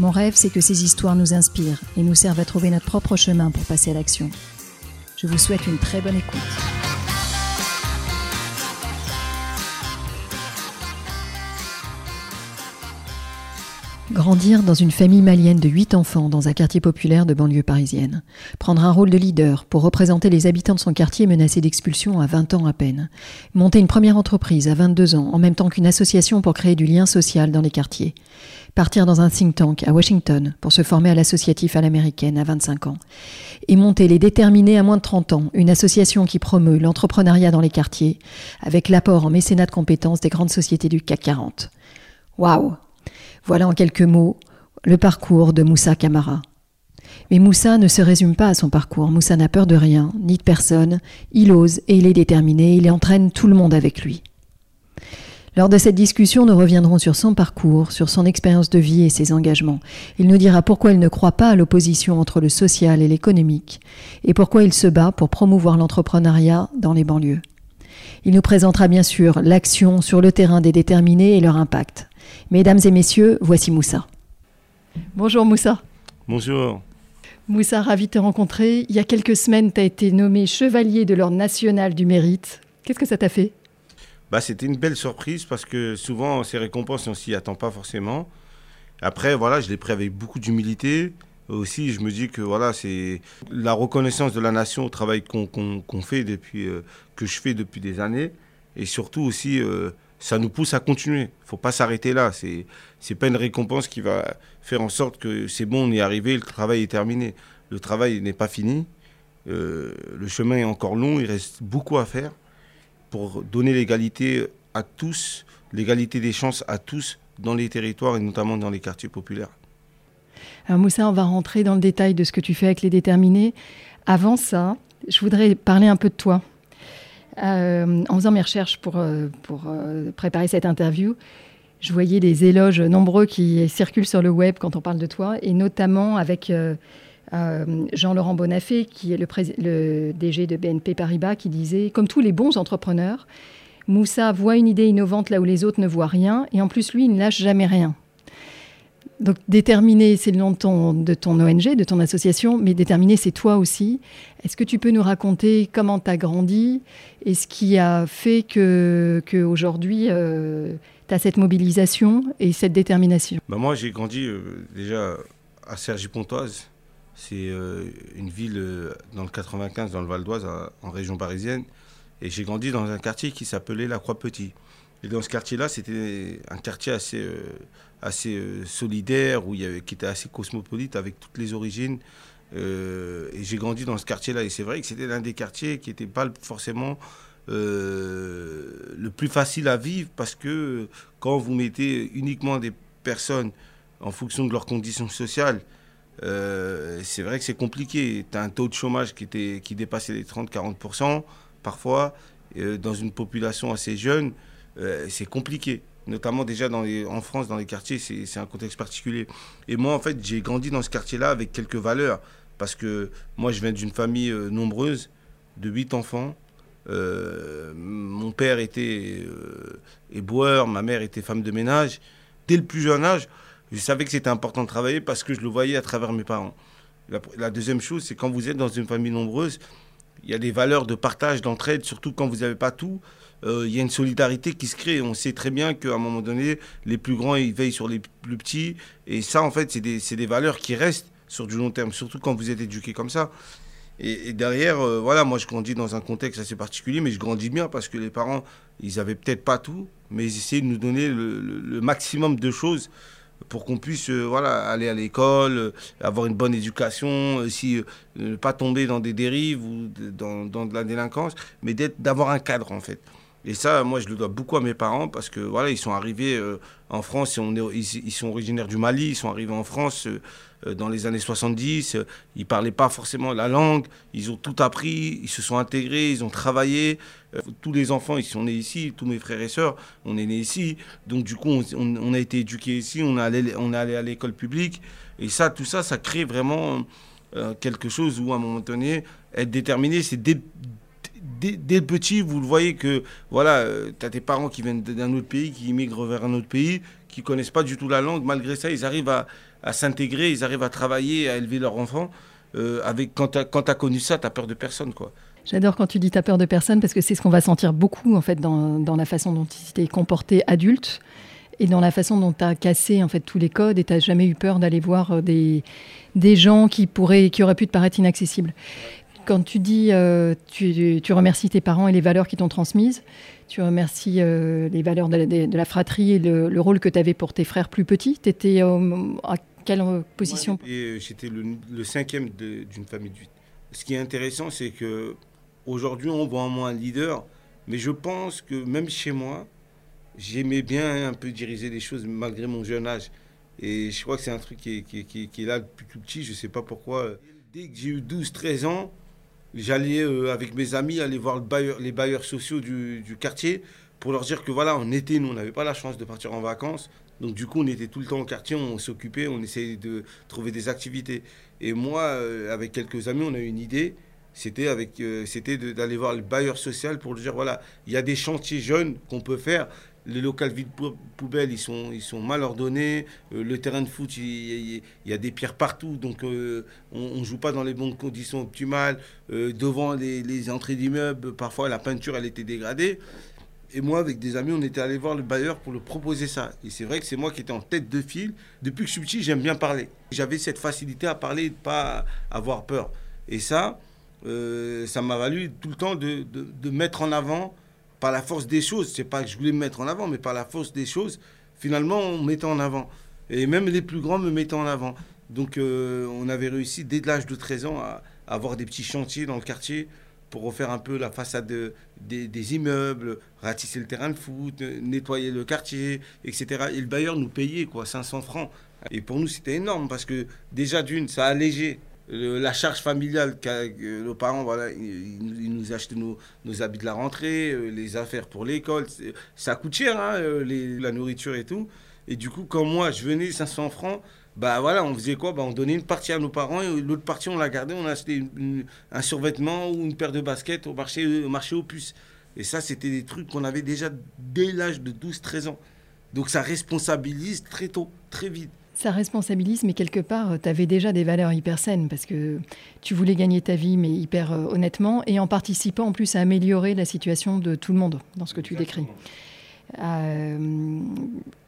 Mon rêve, c'est que ces histoires nous inspirent et nous servent à trouver notre propre chemin pour passer à l'action. Je vous souhaite une très bonne écoute. Grandir dans une famille malienne de 8 enfants dans un quartier populaire de banlieue parisienne. Prendre un rôle de leader pour représenter les habitants de son quartier menacé d'expulsion à 20 ans à peine. Monter une première entreprise à 22 ans en même temps qu'une association pour créer du lien social dans les quartiers. Partir dans un think tank à Washington pour se former à l'associatif à l'américaine à 25 ans. Et monter les déterminés à moins de 30 ans, une association qui promeut l'entrepreneuriat dans les quartiers avec l'apport en mécénat de compétences des grandes sociétés du CAC 40. Waouh voilà en quelques mots le parcours de Moussa Kamara. Mais Moussa ne se résume pas à son parcours. Moussa n'a peur de rien, ni de personne. Il ose et il est déterminé. Il entraîne tout le monde avec lui. Lors de cette discussion, nous reviendrons sur son parcours, sur son expérience de vie et ses engagements. Il nous dira pourquoi il ne croit pas à l'opposition entre le social et l'économique, et pourquoi il se bat pour promouvoir l'entrepreneuriat dans les banlieues. Il nous présentera bien sûr l'action sur le terrain des déterminés et leur impact. Mesdames et messieurs, voici Moussa. Bonjour Moussa. Bonjour. Moussa, ravi de te rencontrer. Il y a quelques semaines, tu as été nommé chevalier de l'Ordre national du mérite. Qu'est-ce que ça t'a fait? Bah, C'était une belle surprise parce que souvent, ces récompenses, on s'y attend pas forcément. Après, voilà, je l'ai pris avec beaucoup d'humilité. Aussi, je me dis que voilà, c'est la reconnaissance de la nation au travail qu'on fait depuis, euh, que je fais depuis des années. Et surtout aussi, euh, ça nous pousse à continuer. Il faut pas s'arrêter là. Ce n'est pas une récompense qui va faire en sorte que c'est bon, on est arrivé, le travail est terminé. Le travail n'est pas fini. Euh, le chemin est encore long, il reste beaucoup à faire pour donner l'égalité à tous, l'égalité des chances à tous dans les territoires et notamment dans les quartiers populaires. Alors Moussa, on va rentrer dans le détail de ce que tu fais avec les déterminés. Avant ça, je voudrais parler un peu de toi. Euh, en faisant mes recherches pour, euh, euh, préparer cette interview, je voyais des éloges nombreux qui circulent sur le web quand on parle de toi, et notamment avec Jean-Laurent Bonafé, qui est le, DG de BNP Paribas, qui disait, comme tous les bons entrepreneurs, Moussa voit une idée innovante là où les autres ne voient rien, et en plus, lui, il ne lâche jamais rien. Donc déterminer, c'est le nom de ton, ONG, de ton association, mais déterminer, c'est toi aussi. Est-ce que tu peux nous raconter comment tu as grandi et ce qui a fait que, euh, tu as cette mobilisation et cette détermination? Bah Moi, j'ai grandi euh, déjà à Cergy-Pontoise. C'est euh, une ville dans le 95, dans le Val d'Oise, en région parisienne. Et j'ai grandi dans un quartier qui s'appelait La Croix-Petit. Et dans ce quartier-là, c'était un quartier assez, euh, assez euh, solidaire, où il y avait, qui était assez cosmopolite, avec toutes les origines. Euh, et j'ai grandi dans ce quartier-là. Et c'est vrai que c'était l'un des quartiers qui n'était pas forcément le plus facile à vivre, parce que quand vous mettez uniquement des personnes en fonction de leurs conditions sociales, c'est vrai que c'est compliqué. Tu as un taux de chômage qui, était, qui dépassait les 30-40% parfois, dans une population assez jeune. Euh, c'est compliqué. Notamment déjà en France, dans les quartiers, c'est un contexte particulier. Et moi, en fait, j'ai grandi dans ce quartier-là avec quelques valeurs. Parce que moi, je viens d'une famille euh, nombreuse, de huit enfants. Euh, mon père était éboueur, ma mère était femme de ménage. Dès le plus jeune âge, je savais que c'était important de travailler parce que je le voyais à travers mes parents. La, deuxième chose, c'est quand vous êtes dans une famille nombreuse, il y a des valeurs de partage, d'entraide, surtout quand vous n'avez pas tout. Euh, il y a une solidarité qui se crée. On sait très bien qu'à un moment donné, les plus grands, ils veillent sur les plus petits. Et ça, en fait, c'est des, valeurs qui restent sur du long terme, surtout quand vous êtes éduqué comme ça. Et, derrière, euh, voilà, moi, je grandis dans un contexte assez particulier, mais je grandis bien parce que les parents, ils avaient peut-être pas tout, mais ils essayaient de nous donner le, maximum de choses pour qu'on puisse euh, voilà, aller à l'école, avoir une bonne éducation, aussi ne pas tomber dans des dérives ou dans, dans de la délinquance, mais d'avoir un cadre en fait. Et ça, moi, je le dois beaucoup à mes parents parce que voilà, ils sont arrivés euh, en France, ils, sont originaires du Mali, ils sont arrivés en France euh, euh, dans les années 70. ils ne parlaient pas forcément la langue, ils ont tout appris, ils se sont intégrés, ils ont travaillé. tous les enfants, ils sont nés ici, tous mes frères et sœurs, on est nés ici. Donc, du coup, on, a été éduqués ici, on, est allé, à l'école publique. Et ça, tout ça, ça crée vraiment quelque chose où, à un moment donné, être déterminé, c'est dès, le petit, vous le voyez que voilà, euh, tu as tes parents qui viennent d'un autre pays, qui immigrent vers un autre pays, qui connaissent pas du tout la langue. Malgré ça, ils arrivent à, s'intégrer, ils arrivent à travailler, à élever leurs enfants. Euh, avec, quand tu as, connu ça, tu as peur de personne. quoi. J'adore quand tu dis tu as peur de personne parce que c'est ce qu'on va sentir beaucoup en fait dans, dans la façon dont tu t'es comporté adulte et dans la façon dont tu as cassé en fait tous les codes et tu jamais eu peur d'aller voir euh, des, des gens qui, pourraient, qui auraient pu te paraître inaccessibles. Quand tu dis, euh, tu, remercies tes parents et les valeurs qui t'ont transmises, tu remercies euh, les valeurs de la, fratrie et le, rôle que tu avais pour tes frères plus petits. Tu étais à quelle position euh, J'étais le, cinquième d'une famille de huit. Ce qui est intéressant, c'est que aujourd'hui, on voit en moi un leader, mais je pense que même chez moi, j'aimais bien un peu diriger les choses malgré mon jeune âge. Et je crois que c'est un truc qui est, qui est là depuis tout petit, je ne sais pas pourquoi. Dès que j'ai eu 12-13 ans, j'allais euh, avec mes amis aller voir les bailleurs sociaux du, quartier pour leur dire que voilà, en été, nous, on n'avait pas la chance de partir en vacances. Donc du coup, on était tout le temps au quartier, on s'occupait, on essayait de trouver des activités. Et moi, euh, avec quelques amis, on a eu une idée. C'était avec, euh, c'était d'aller voir le bailleur social pour lui dire voilà, il y a des chantiers jeunes qu'on peut faire les locales vides poubelles, ils sont, ils sont mal ordonnés. Euh, le terrain de foot, il, y a des pierres partout, donc on ne joue pas dans les bonnes conditions optimales. Devant les, entrées d'immeubles, parfois la peinture, elle était dégradée. Et moi, avec des amis, on était allé voir le bailleur pour lui proposer ça. Et c'est vrai que c'est moi qui étais en tête de file. Depuis que je suis petit, j'aime bien parler. J'avais cette facilité à parler et de pas avoir peur. Et ça, ça m'a valu tout le temps de mettre en avant par la force des choses, c'est pas que je voulais me mettre en avant, mais par la force des choses, finalement, on me mettait en avant. Et même les plus grands me mettaient en avant. Donc, euh, on avait réussi, dès l'âge de 13 ans, à, avoir des petits chantiers dans le quartier pour refaire un peu la façade des, immeubles, ratisser le terrain de foot, nettoyer le quartier, etc. Et le bailleur nous payait quoi, 500 francs. Et pour nous, c'était énorme parce que déjà d'une, ça allégé la charge familiale que nos parents, voilà, ils, nous achetaient nos, nos, habits de la rentrée, euh, les affaires pour l'école. Ça coûte cher, hein, euh, la nourriture et tout. Et du coup, quand moi, je venais 500 francs, bah voilà, on faisait quoi? Bah, On donnait une partie à nos parents et l'autre partie, on la gardait. On achetait un survêtement ou une paire de baskets au marché, au marché aux puces. Et ça, c'était des trucs qu'on avait déjà dès l'âge de 12-13 ans. Donc ça responsabilise très tôt, très vite. Ça responsabilise, mais quelque part, euh, tu avais déjà des valeurs hyper saines parce que tu voulais gagner ta vie, mais hyper euh, honnêtement, et en participant en plus à améliorer la situation de tout le monde dans ce que tu décris. Euh,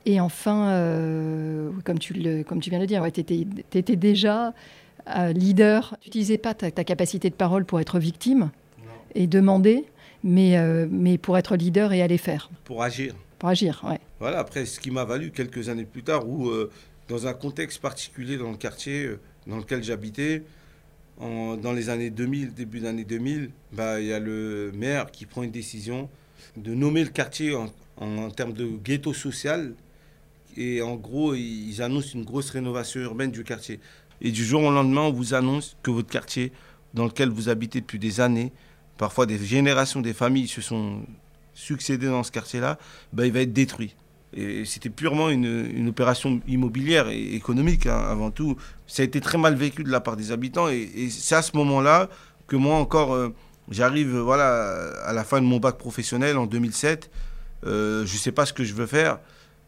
et enfin, comme, tu le, comme tu viens de dire, ouais, tu étais, déjà leader. Tu n'utilisais pas ta, capacité de parole pour être victime et demander, mais, mais pour être leader et aller faire. Pour agir. Pour agir, ouais. Voilà, après, ce qui m'a valu quelques années plus tard où dans un contexte particulier dans le quartier euh, dans lequel j'habitais, dans les années 2000, début des années 2000, bah, il y a le maire qui prend une décision de nommer le quartier en, termes de ghetto social. Et en gros, ils annoncent une grosse rénovation urbaine du quartier. Et du jour au lendemain, on vous annonce que votre quartier, dans lequel vous habitez depuis des années, parfois des générations, des familles se sont succédées dans ce quartier-là, bah, il va être détruit. Et c'était purement une, opération immobilière et économique hein, avant tout. Ça a été très mal vécu de la part des habitants. Et, c'est à ce moment-là que moi encore, euh, j'arrive voilà, à la fin de mon bac professionnel en 2007. Euh, je ne sais pas ce que je veux faire.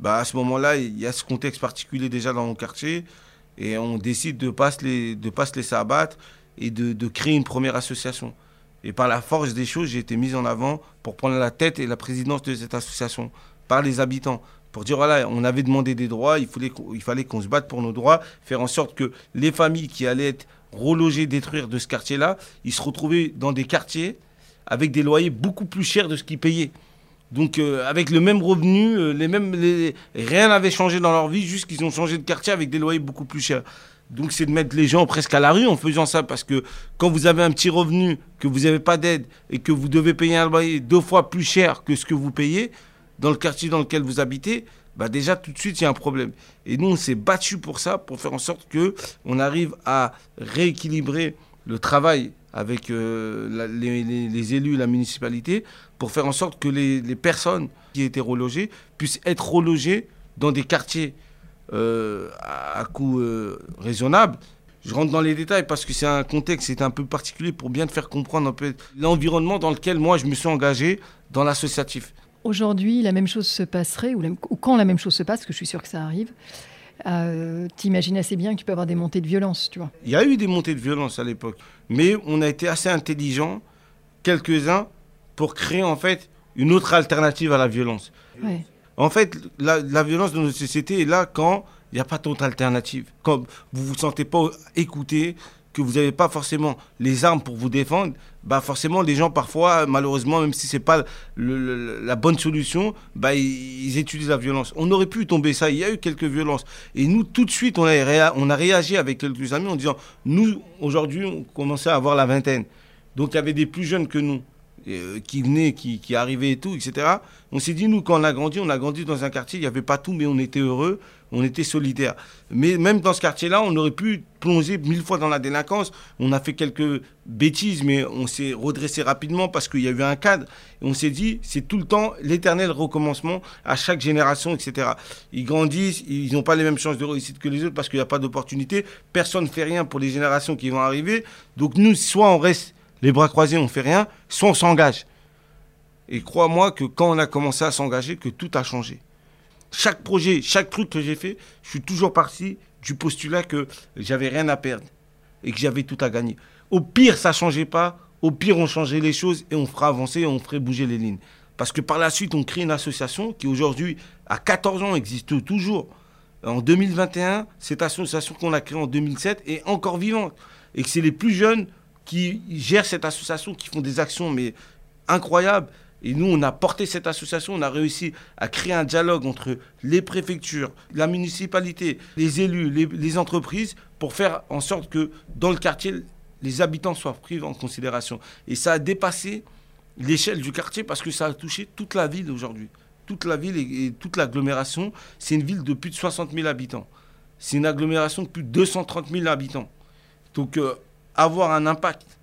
Bah, à ce moment-là, il y a ce contexte particulier déjà dans mon quartier. Et on décide de ne pas, pas se laisser abattre et de, de créer une première association. Et par la force des choses, j'ai été mis en avant pour prendre la tête et la présidence de cette association par les habitants pour dire voilà, on avait demandé des droits, il fallait, il fallait qu'on se batte pour nos droits, faire en sorte que les familles qui allaient être relogées, détruire de ce quartier-là, ils se retrouvaient dans des quartiers avec des loyers beaucoup plus chers de ce qu'ils payaient. Donc euh, avec le même revenu, euh, rien n'avait changé dans leur vie, juste qu'ils ont changé de quartier avec des loyers beaucoup plus chers. Donc c'est de mettre les gens presque à la rue en faisant ça parce que quand vous avez un petit revenu, que vous n'avez pas d'aide et que vous devez payer un loyer deux fois plus cher que ce que vous payez dans le quartier dans lequel vous habitez, bah déjà tout de suite il y a un problème. Et nous on s'est battu pour ça, pour faire en sorte que on arrive à rééquilibrer le travail avec euh, les, élus, la municipalité, pour faire en sorte que les, personnes qui étaient relogées puissent être relogées dans des quartiers euh, à, coût euh, raisonnable. Je rentre dans les détails parce que c'est un contexte, c'est un peu particulier pour bien te faire comprendre un peu l'environnement dans lequel moi je me suis engagé dans l'associatif. Aujourd'hui, la même chose se passerait, ou, quand la même chose se passe, que je suis sûr que ça arrive, euh, t'imagines assez bien qu'il peut y avoir des montées de violence, tu vois. Il y a eu des montées de violence à l'époque, mais on a été assez intelligents, quelques-uns, pour créer en fait une autre alternative à la violence. En fait, la, la, violence dans notre société est là quand il n'y a pas d'autre alternative. Quand vous ne vous sentez pas écouté, que vous n'avez pas forcément les armes pour vous défendre, bah forcément les gens parfois, malheureusement, même si c'est pas la bonne solution, bah ils, utilisent la violence. On aurait pu tomber ça. Il y a eu quelques violences et nous tout de suite on a, on a réagi avec quelques amis en disant nous aujourd'hui on commençait à avoir la vingtaine, donc il y avait des plus jeunes que nous. Euh, qui venaient, qui, qui arrivaient et tout, etc. On s'est dit, nous, quand on a grandi, on a grandi dans un quartier, il n'y avait pas tout, mais on était heureux, on était solidaires. Mais même dans ce quartier-là, on aurait pu plonger mille fois dans la délinquance. On a fait quelques bêtises, mais on s'est redressé rapidement parce qu'il y a eu un cadre. Et on s'est dit, c'est tout le temps l'éternel recommencement à chaque génération, etc. Ils grandissent, ils n'ont pas les mêmes chances de réussite que les autres parce qu'il n'y a pas d'opportunité. Personne ne fait rien pour les générations qui vont arriver. Donc nous, soit on reste les bras croisés, on fait rien, soit on s'engage. Et crois-moi que quand on a commencé à s'engager, que tout a changé. Chaque projet, chaque truc que j'ai fait, je suis toujours parti du postulat que j'avais rien à perdre et que j'avais tout à gagner. Au pire, ça changeait pas. Au pire, on changeait les choses et on fera avancer et on ferait bouger les lignes. Parce que par la suite, on crée une association qui aujourd'hui, à 14 ans, existe toujours. En 2021, cette association qu'on a créée en 2007 est encore vivante. Et que c'est les plus jeunes qui gèrent cette association, qui font des actions mais incroyables. Et nous, on a porté cette association, on a réussi à créer un dialogue entre les préfectures, la municipalité, les élus, les, entreprises, pour faire en sorte que dans le quartier, les habitants soient pris en considération. Et ça a dépassé l'échelle du quartier parce que ça a touché toute la ville aujourd'hui. Toute la ville et, toute l'agglomération, c'est une ville de plus de 60 000 habitants. C'est une agglomération de plus de 230 000 habitants. Donc, euh, avoir un impact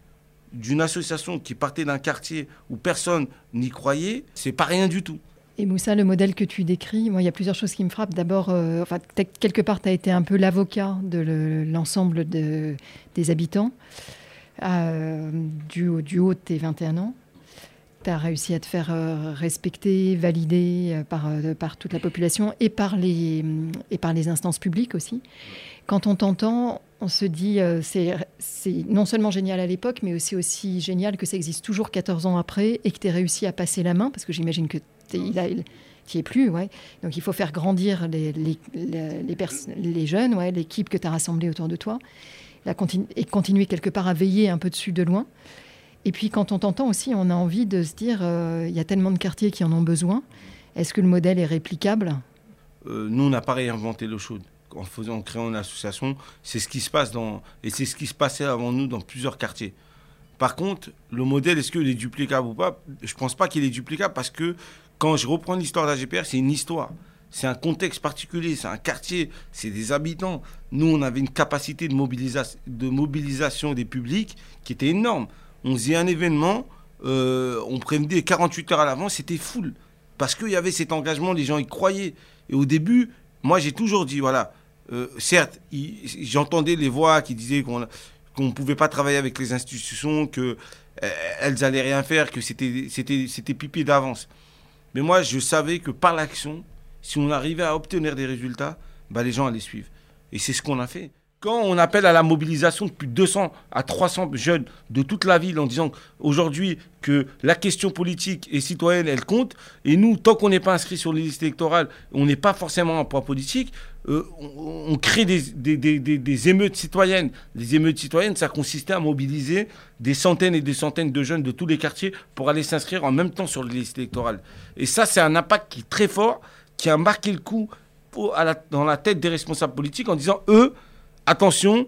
d'une association qui partait d'un quartier où personne n'y croyait, c'est pas rien du tout. Et Moussa, le modèle que tu décris, il y a plusieurs choses qui me frappent. D'abord, euh, quelque part, tu as été un peu l'avocat de l'ensemble de, des habitants euh, du, du, haut de tes 21 ans. Tu as réussi à te faire euh, respecter, valider par, par toute la population et par, les, et par les instances publiques aussi. Quand on t'entend, on se dit euh, c'est non seulement génial à l'époque, mais aussi aussi génial que ça existe toujours 14 ans après et que tu aies réussi à passer la main, parce que j'imagine que tu n'y es plus. Ouais. Donc il faut faire grandir les, les, les, jeunes, ouais, l'équipe que tu as rassemblée autour de toi, et continuer quelque part à veiller un peu dessus de loin. Et puis quand on t'entend aussi, on a envie de se dire, euh, il y a tellement de quartiers qui en ont besoin. Est-ce que le modèle est réplicable? Euh, Nous, on n'a pas réinventé l'eau chaude en créant une association, c'est ce qui se passe dans, et c'est ce qui se passait avant nous dans plusieurs quartiers. Par contre, le modèle, est-ce qu'il est duplicable ou pas? Je ne pense pas qu'il est duplicable parce que quand je reprends l'histoire d'AGPR, c'est une histoire. C'est un contexte particulier, c'est un quartier, c'est des habitants. Nous, on avait une capacité de, de mobilisation des publics qui était énorme. On faisait un événement, euh, on prévenait 48 heures à l'avance, c'était full. Parce qu'il y avait cet engagement, les gens y croyaient. Et au début, moi, j'ai toujours dit, voilà, euh, certes, j'entendais les voix qui disaient qu'on ne pouvait pas travailler avec les institutions, qu'elles euh, allaient rien faire, que c'était pipi d'avance. Mais moi, je savais que par l'action, si on arrivait à obtenir des résultats, bah, les gens allaient suivre. Et c'est ce qu'on a fait. Quand on appelle à la mobilisation de plus de 200 à 300 jeunes de toute la ville en disant aujourd'hui que la question politique et citoyenne, elle compte, et nous, tant qu'on n'est pas inscrit sur les listes électorales, on n'est pas forcément un poids politique, euh, on, crée des, émeutes citoyennes. Les émeutes citoyennes, ça consistait à mobiliser des centaines et des centaines de jeunes de tous les quartiers pour aller s'inscrire en même temps sur les listes électorales. Et ça, c'est un impact qui est très fort, qui a marqué le coup dans la tête des responsables politiques en disant, eux, attention,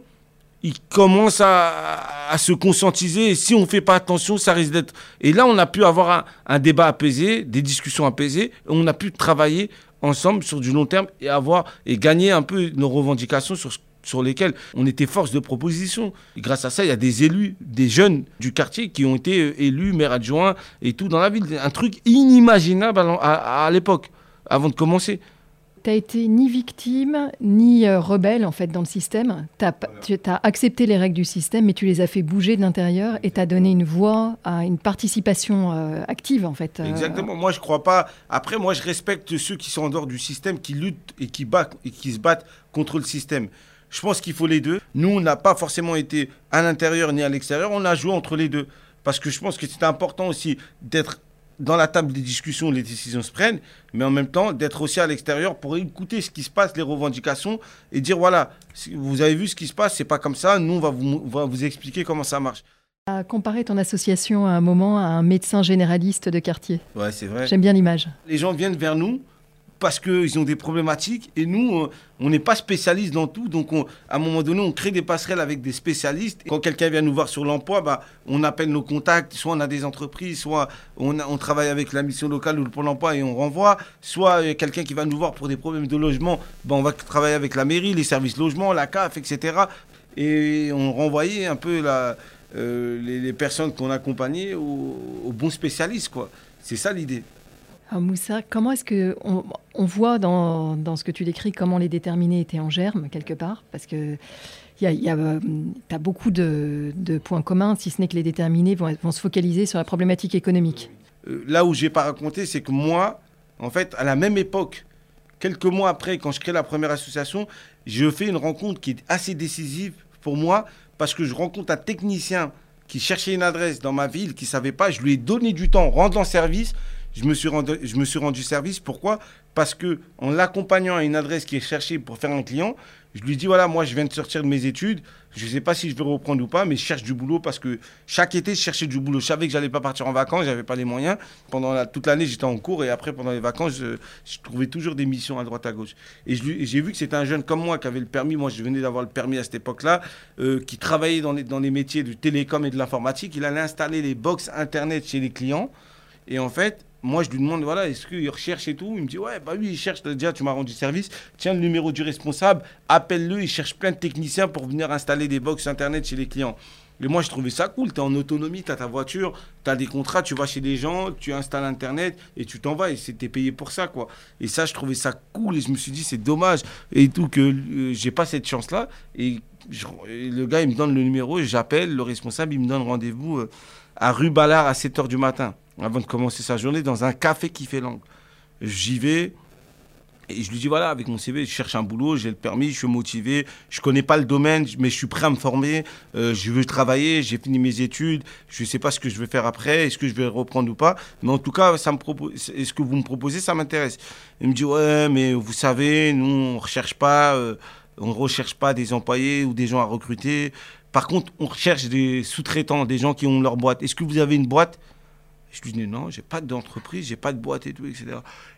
il commence à, se conscientiser. Et si on ne fait pas attention, ça risque d'être. Et là, on a pu avoir un, débat apaisé, des discussions apaisées. On a pu travailler ensemble sur du long terme et avoir et gagner un peu nos revendications sur sur lesquelles on était force de proposition. Grâce à ça, il y a des élus, des jeunes du quartier qui ont été euh, élus, maire adjoint et tout dans la ville. Un truc inimaginable à l'époque, avant de commencer tu été ni victime ni euh, rebelle en fait dans le système. Tu as accepté les règles du système, mais tu les as fait bouger de l'intérieur et tu as donné une voix à une participation euh, active en fait. Euh. Exactement. Moi, je crois pas. Après, moi, je respecte ceux qui sont en dehors du système, qui luttent et qui, battent, et qui se battent contre le système. Je pense qu'il faut les deux. Nous, on n'a pas forcément été à l'intérieur ni à l'extérieur. On a joué entre les deux. Parce que je pense que c'est important aussi d'être dans la table des discussions, les décisions se prennent, mais en même temps d'être aussi à l'extérieur pour écouter ce qui se passe, les revendications, et dire voilà, vous avez vu ce qui se passe, c'est pas comme ça, nous on va vous, va vous expliquer comment ça marche. À comparer ton association à un moment à un médecin généraliste de quartier. Ouais, c'est vrai. J'aime bien l'image. Les gens viennent vers nous parce qu'ils ont des problématiques et nous, euh, on n'est pas spécialiste dans tout. Donc, à un moment donné, on crée des passerelles avec des spécialistes. Quand quelqu'un vient nous voir sur l'emploi, bah, on appelle nos contacts. Soit on a des entreprises, soit on, travaille avec la mission locale ou le Pôle emploi et on renvoie. Soit quelqu'un qui va nous voir pour des problèmes de logement, bah, on va travailler avec la mairie, les services logement, la CAF, etc. Et on renvoyait un peu euh, les, personnes qu'on accompagnait aux, aux bons spécialistes. quoi. C'est ça l'idée. Ah, Moussa, comment est-ce que on, voit dans, ce que tu décris comment les déterminés étaient en germe quelque part? Parce que il y a, euh, as beaucoup de, points communs, si ce n'est que les déterminés vont, se focaliser sur la problématique économique. Euh, là où j'ai pas raconté, c'est que moi, en fait, à la même époque, quelques mois après, quand je crée la première association, je fais une rencontre qui est assez décisive pour moi parce que je rencontre un technicien qui cherchait une adresse dans ma ville, qui savait pas. Je lui ai donné du temps, rendant service je me suis rendu, service. Pourquoi? Parce que en l'accompagnant à une adresse qui est cherchée pour faire un client, je lui dis voilà, moi je viens de sortir de mes études, je ne sais pas si je vais reprendre ou pas, mais je cherche du boulot parce que chaque été je cherchais du boulot. Je savais que j'allais pas partir en vacances, j'avais pas les moyens. Pendant toute l'année j'étais en cours et après pendant les vacances je, trouvais toujours des missions à droite à gauche. Et j'ai vu que c'était un jeune comme moi qui avait le permis. Moi je venais d'avoir le permis à cette époque-là, euh, qui travaillait dans les, dans les métiers du télécom et de l'informatique. Il allait installer les box internet chez les clients. Et en fait, moi, je lui demande, voilà, est-ce qu'il recherche et tout? Il me dit, ouais, bah oui, il cherche. Déjà, tu m'as rendu service. Tiens le numéro du responsable, appelle-le. Il cherche plein de techniciens pour venir installer des box Internet chez les clients. Et moi, je trouvais ça cool. Tu es en autonomie, tu as ta voiture, tu as des contrats, tu vas chez des gens, tu installes Internet et tu t'en vas. Et c'était payé pour ça, quoi. Et ça, je trouvais ça cool. Et je me suis dit, c'est dommage et tout que euh, j'ai pas cette chance-là. Et, le gars, il me donne le numéro, j'appelle le responsable, il me donne rendez-vous euh, à rue Ballard à 7 h du matin avant de commencer sa journée dans un café qui fait langue. J'y vais et je lui dis voilà, avec mon CV, je cherche un boulot, j'ai le permis, je suis motivé, je connais pas le domaine, mais je suis prêt à me former, euh, je veux travailler, j'ai fini mes études, je sais pas ce que je vais faire après, est-ce que je vais reprendre ou pas, mais en tout cas, ça me propose, est-ce que vous me proposez, ça m'intéresse. Il me dit ouais, mais vous savez, nous on recherche pas, euh, on recherche pas des employés ou des gens à recruter. Par contre, on recherche des sous-traitants, des gens qui ont leur boîte. Est-ce que vous avez une boîte? Je lui dis non, j'ai pas d'entreprise, j'ai pas de boîte et tout, etc.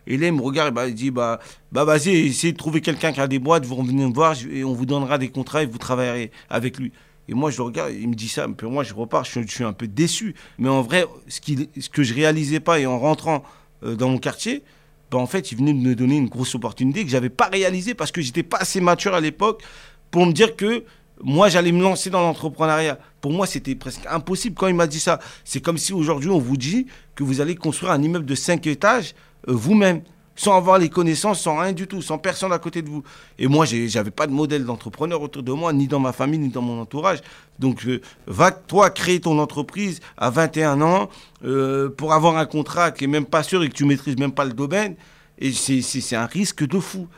Et là, il me regarde, bah, il dit bah, bah vas-y, essayez de trouver quelqu'un qui a des boîtes, vous revenez me voir et on vous donnera des contrats et vous travaillerez avec lui. Et moi, je le regarde, il me dit ça, puis moi, je repars, je, suis un peu déçu. Mais en vrai, ce que je réalisais pas, et en rentrant euh, dans mon quartier, bah, en fait, il venait de me donner une grosse opportunité que j'avais pas réalisée parce que j'étais pas assez mature à l'époque pour me dire que moi, j'allais me lancer dans l'entrepreneuriat. Pour moi, c'était presque impossible quand il m'a dit ça. C'est comme si aujourd'hui, on vous dit que vous allez construire un immeuble de 5 étages euh, vous-même, sans avoir les connaissances, sans rien du tout, sans personne à côté de vous. Et moi, j'avais pas de modèle d'entrepreneur autour de moi, ni dans ma famille, ni dans mon entourage. Donc, euh, va toi créer ton entreprise à 21 ans euh, pour avoir un contrat qui est même pas sûr et que tu maîtrises même pas le domaine. Et c'est un risque de fou.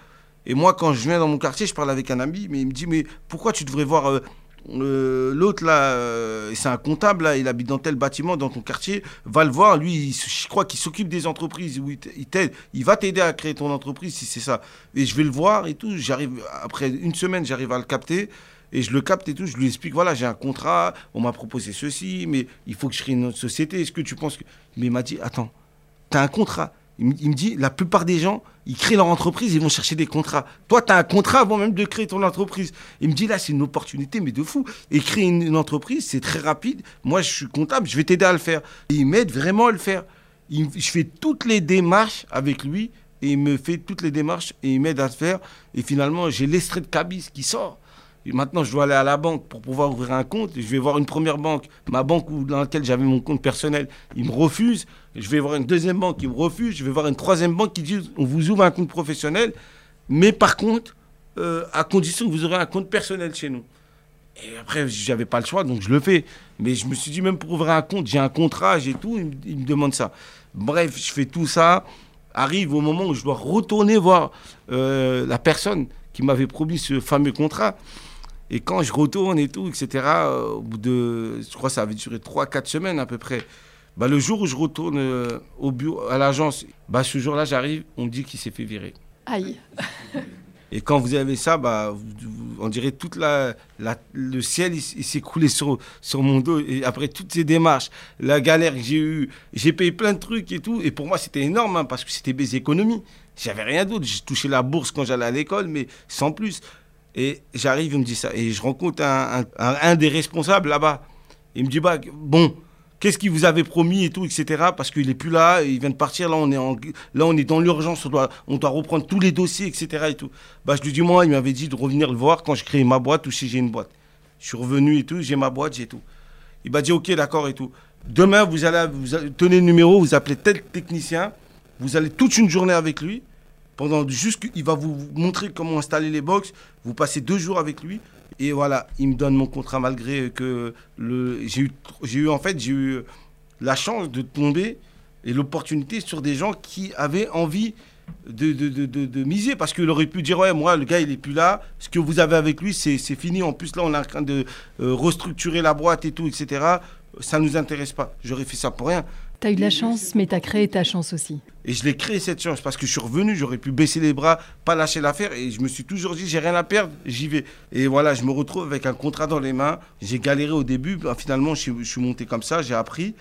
Et moi, quand je viens dans mon quartier, je parle avec un ami, mais il me dit, mais pourquoi tu devrais voir... Euh, euh, l'autre là, euh, c'est un comptable là, il habite dans tel bâtiment dans ton quartier, va le voir, lui, je crois qu'il s'occupe des entreprises, il t'aide, il va t'aider à créer ton entreprise si c'est ça. Et je vais le voir et tout, j'arrive après une semaine, j'arrive à le capter et je le capte et tout, je lui explique voilà, j'ai un contrat, on m'a proposé ceci, mais il faut que je crée une autre société. Est-ce que tu penses que Mais il m'a dit attends, tu as un contrat Il, me dit, la plupart des gens, ils créent leur entreprise, ils vont chercher des contrats. Toi, tu as un contrat avant même de créer ton entreprise. Il me dit, là, c'est une opportunité, mais de fou. Et créer une, entreprise, c'est très rapide. Moi, je suis comptable, je vais t'aider à le faire. Et il m'aide vraiment à le faire. je fais toutes les démarches avec lui, et il me fait toutes les démarches, et il m'aide à le faire. Et finalement, j'ai l'extrait de cabis qui sort maintenant, je dois aller à la banque pour pouvoir ouvrir un compte. Je vais voir une première banque, ma banque dans laquelle j'avais mon compte personnel, ils me refusent. Je vais voir une deuxième banque qui me refuse. Je vais voir une troisième banque qui dit on vous ouvre un compte professionnel, mais par contre, euh, à condition que vous aurez un compte personnel chez nous. Et après, j'avais pas le choix, donc je le fais. Mais je me suis dit, même pour ouvrir un compte, j'ai un contrat, j'ai tout, ils me, demandent ça. Bref, je fais tout ça. Arrive au moment où je dois retourner voir euh, la personne qui m'avait promis ce fameux contrat. Et quand je retourne et tout, etc., euh, au bout de, je crois que ça avait duré 3-4 semaines à peu près, bah, le jour où je retourne euh, au bureau, à l'agence, bah, ce jour-là, j'arrive, on me dit qu'il s'est fait virer. Aïe. Et quand vous avez ça, bah, on dirait toute la, le ciel il, s'est coulé sur, sur mon dos. Et après toutes ces démarches, la galère que j'ai eue, j'ai payé plein de trucs et tout. Et pour moi, c'était énorme hein, parce que c'était mes économies. J'avais rien d'autre. J'ai touché la bourse quand j'allais à l'école, mais sans plus. Et j'arrive, il me dit ça. Et je rencontre un, un, des responsables là-bas. Il me dit, bah, bon, qu'est-ce qu'il vous avait promis et tout, etc. Parce qu'il n'est plus là, il vient de partir, là on est, en, là, on est dans l'urgence, on doit, on doit reprendre tous les dossiers, etc. Et tout. Bah, je lui dis, moi, il m'avait dit de revenir le voir quand je crée ma boîte ou si j'ai une boîte. Je suis revenu et tout, j'ai ma boîte, j'ai tout. Il m'a dit, ok, d'accord et tout. Demain, vous allez, vous tenez le numéro, vous appelez tel technicien, vous allez toute une journée avec lui pendant juste il va vous montrer comment installer les box. Vous passez deux jours avec lui. Et voilà, il me donne mon contrat malgré que le, j'ai, eu, eu en fait j'ai eu la chance de tomber et l'opportunité sur des gens qui avaient envie de, de, de, de, miser parce qu'il aurait pu dire ouais moi le gars il est plus là ce que vous avez avec lui c'est, c'est fini en plus là on est en train de euh, restructurer la boîte et tout etc ça nous intéresse pas j'aurais fait ça pour rien tu as eu de la chance, mais tu as créé ta chance aussi. Et je l'ai créé cette chance parce que je suis revenu, j'aurais pu baisser les bras, pas lâcher l'affaire. Et je me suis toujours dit, j'ai rien à perdre, j'y vais. Et voilà, je me retrouve avec un contrat dans les mains. J'ai galéré au début, bah, finalement, je, suis monté comme ça, j'ai appris.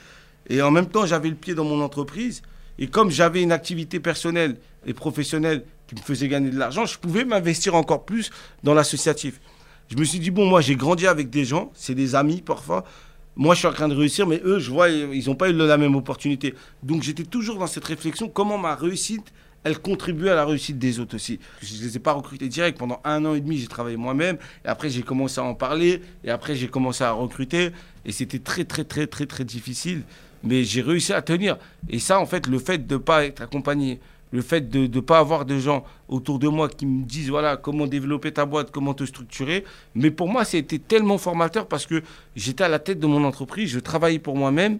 Et en même temps, j'avais le pied dans mon entreprise. Et comme j'avais une activité personnelle et professionnelle qui me faisait gagner de l'argent, je pouvais m'investir encore plus dans l'associatif. Je me suis dit, bon, moi, j'ai grandi avec des gens, c'est des amis parfois moi, je suis en train de réussir, mais eux, je vois, ils n'ont pas eu la même opportunité. Donc, j'étais toujours dans cette réflexion, comment ma réussite, elle contribue à la réussite des autres aussi. Je ne les ai pas recrutés direct. Pendant un an et demi, j'ai travaillé moi-même. Et après, j'ai commencé à en parler. Et après, j'ai commencé à recruter. Et c'était très, très, très, très, très difficile. Mais j'ai réussi à tenir. Et ça, en fait, le fait de ne pas être accompagné, le fait de ne pas avoir de gens autour de moi qui me disent voilà comment développer ta boîte, comment te structurer. Mais pour moi, c'était tellement formateur parce que j'étais à la tête de mon entreprise, je travaillais pour moi-même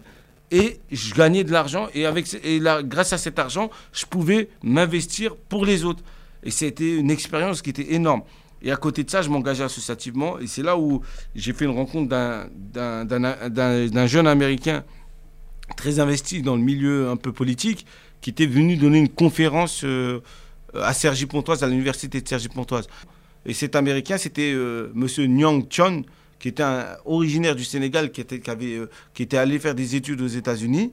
et je gagnais de l'argent. Et, avec, et grâce à cet argent, je pouvais m'investir pour les autres. Et c'était une expérience qui était énorme. Et à côté de ça, je m'engageais associativement. Et c'est là où j'ai fait une rencontre d'un jeune Américain très investi dans le milieu un peu politique qui était venu donner une conférence euh, à Sergi-Pontoise, à l'université de Sergi-Pontoise. Et cet Américain, c'était euh, Monsieur Nyang Chon, qui était originaire du Sénégal, euh, qui était allé faire des études aux États-Unis,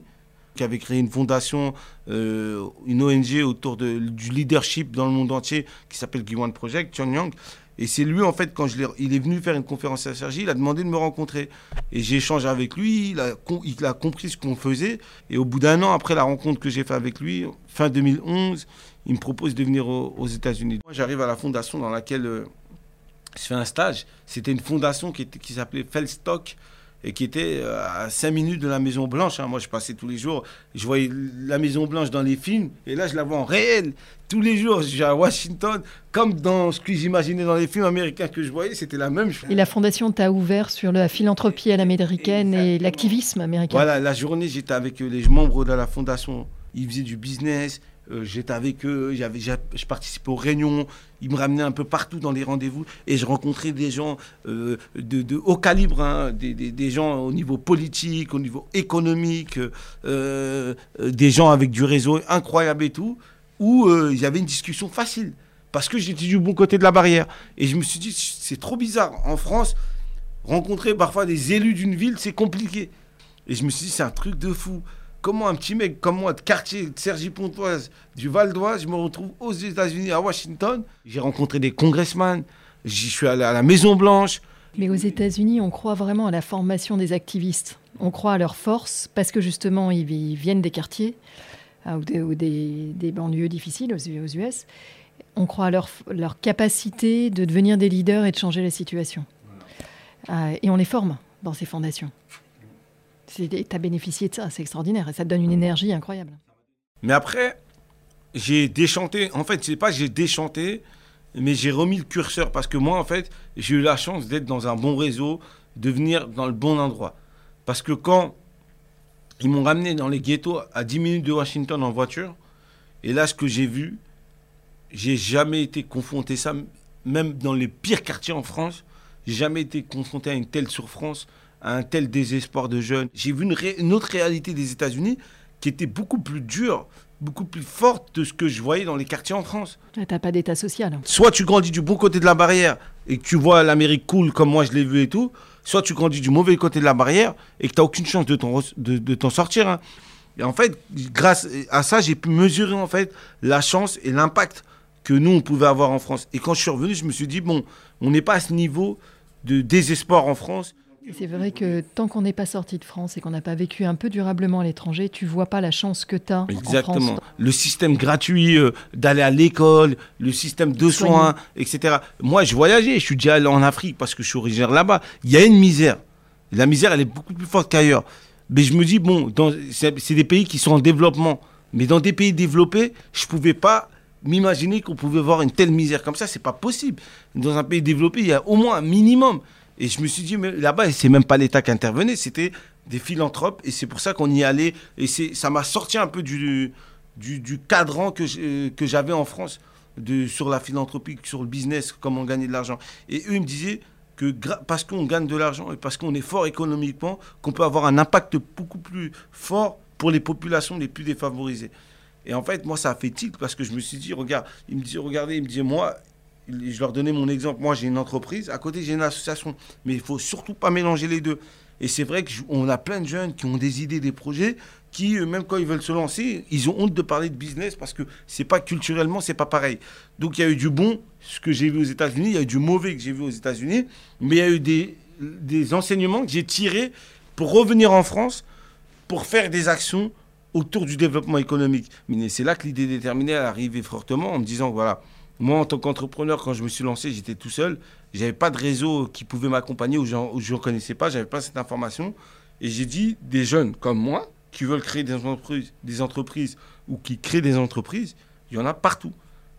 qui avait créé une fondation, une ONG autour du leadership dans le monde entier, qui s'appelle Giwan Project, Chon Yang. Et c'est lui, en fait, quand je il est venu faire une conférence à Sergi, il a demandé de me rencontrer. Et j'ai échangé avec lui, il a, compris ce qu'on faisait. Et au bout d'un an, après la rencontre que j'ai fait avec lui, fin 2011, il me propose de venir aux, États-Unis. Moi, j'arrive à la fondation dans laquelle euh, je fais un stage. C'était une fondation qui, qui s'appelait Fellstock et qui était euh, à 5 minutes de la Maison Blanche. Hein. Moi, je passais tous les jours, je voyais la Maison Blanche dans les films, et là, je la vois en réel. Tous les jours, je suis à Washington, comme dans ce que j'imaginais dans les films américains que je voyais, c'était la même chose. Et la fondation t'a ouvert sur la philanthropie à l'américaine et l'activisme américain. Voilà, la journée, j'étais avec les membres de la fondation. Ils faisaient du business, euh, j'étais avec eux, je participais aux réunions, ils me ramenaient un peu partout dans les rendez-vous et je rencontrais des gens euh, de, haut calibre, hein, des, gens au niveau politique, au niveau économique, euh, des gens avec du réseau incroyable et tout, où il y avait une discussion facile parce que j'étais du bon côté de la barrière. Et je me suis dit, c'est trop bizarre. En France, rencontrer parfois des élus d'une ville, c'est compliqué. Et je me suis dit, c'est un truc de fou. Comment un petit mec comme moi de quartier de Sergi Pontoise, du Val d'Oise, je me retrouve aux États-Unis, à Washington. J'ai rencontré des congressmen, j'y suis allé à la Maison Blanche. Mais aux États-Unis, on croit vraiment à la formation des activistes. On croit à leur force parce que justement, ils, viennent des quartiers hein, ou, des, banlieues difficiles aux, US. On croit à leur, leur, capacité de devenir des leaders et de changer la situation. Euh, et on les forme dans ces fondations. Tu as bénéficié de ça, c'est extraordinaire et ça te donne une énergie incroyable. Mais après, j'ai déchanté. En fait, c'est pas j'ai déchanté, mais j'ai remis le curseur parce que moi, en fait, j'ai eu la chance d'être dans un bon réseau, de venir dans le bon endroit. Parce que quand ils m'ont ramené dans les ghettos à 10 minutes de Washington en voiture, et là, ce que j'ai vu, j'ai jamais été confronté ça, même dans les pires quartiers en France, j'ai jamais été confronté à une telle souffrance, à un tel désespoir de jeunes. J'ai vu une, autre réalité des États-Unis qui était beaucoup plus dure, beaucoup plus forte de ce que je voyais dans les quartiers en France. Tu n'as pas d'état social. Soit tu grandis du bon côté de la barrière et que tu vois l'Amérique cool comme moi je l'ai vu et tout, soit tu grandis du mauvais côté de la barrière et que tu n'as aucune chance de t'en, de, sortir. Hein. Et en fait, grâce à ça, j'ai pu mesurer en fait la chance et l'impact que nous, on pouvait avoir en France. Et quand je suis revenu, je me suis dit, bon, on n'est pas à ce niveau de désespoir en France. C'est vrai que tant qu'on n'est pas sorti de France et qu'on n'a pas vécu un peu durablement à l'étranger, tu vois pas la chance que tu as Exactement. en France. Le système gratuit euh, d'aller à l'école, le système de soins, etc. Moi, je voyageais, je suis déjà allé en Afrique parce que je suis originaire là-bas. Il y a une misère. La misère, elle est beaucoup plus forte qu'ailleurs. Mais je me dis, bon, c'est des pays qui sont en développement. Mais dans des pays développés, je ne pouvais pas m'imaginer qu'on pouvait voir une telle misère comme ça. C'est pas possible. Dans un pays développé, il y a au moins un minimum. Et je me suis dit, là-bas, c'est même pas l'État qui intervenait, c'était des philanthropes. Et c'est pour ça qu'on y allait. Et ça m'a sorti un peu du, du, cadran que j'avais en France sur la philanthropie, sur le business, comment gagner de l'argent. Et eux, ils me disaient que parce qu'on gagne de l'argent et parce qu'on est fort économiquement, qu'on peut avoir un impact beaucoup plus fort pour les populations les plus défavorisées. Et en fait, moi, ça a fait tilt parce que je me suis dit, regarde, il me dit, regardez, il me dit, moi, je leur donnais mon exemple. Moi, j'ai une entreprise. À côté, j'ai une association. Mais il faut surtout pas mélanger les deux. Et c'est vrai qu'on a plein de jeunes qui ont des idées, des projets, qui, même quand ils veulent se lancer, ils ont honte de parler de business parce que c'est pas culturellement, c'est pas pareil. Donc, il y a eu du bon, ce que j'ai vu aux États-Unis. Il y a eu du mauvais que j'ai vu aux États-Unis. Mais il y a eu des, enseignements que j'ai tirés pour revenir en France, pour faire des actions autour du développement économique. Mais c'est là que l'idée déterminée a arrivé fortement en me disant, voilà, moi, en tant qu'entrepreneur, quand je me suis lancé, j'étais tout seul. J'avais pas de réseau qui pouvait m'accompagner ou je ne connaissais pas, j'avais pas cette information. Et j'ai dit, des jeunes comme moi, qui veulent créer des entreprises, des entreprises ou qui créent des entreprises, il y en a partout.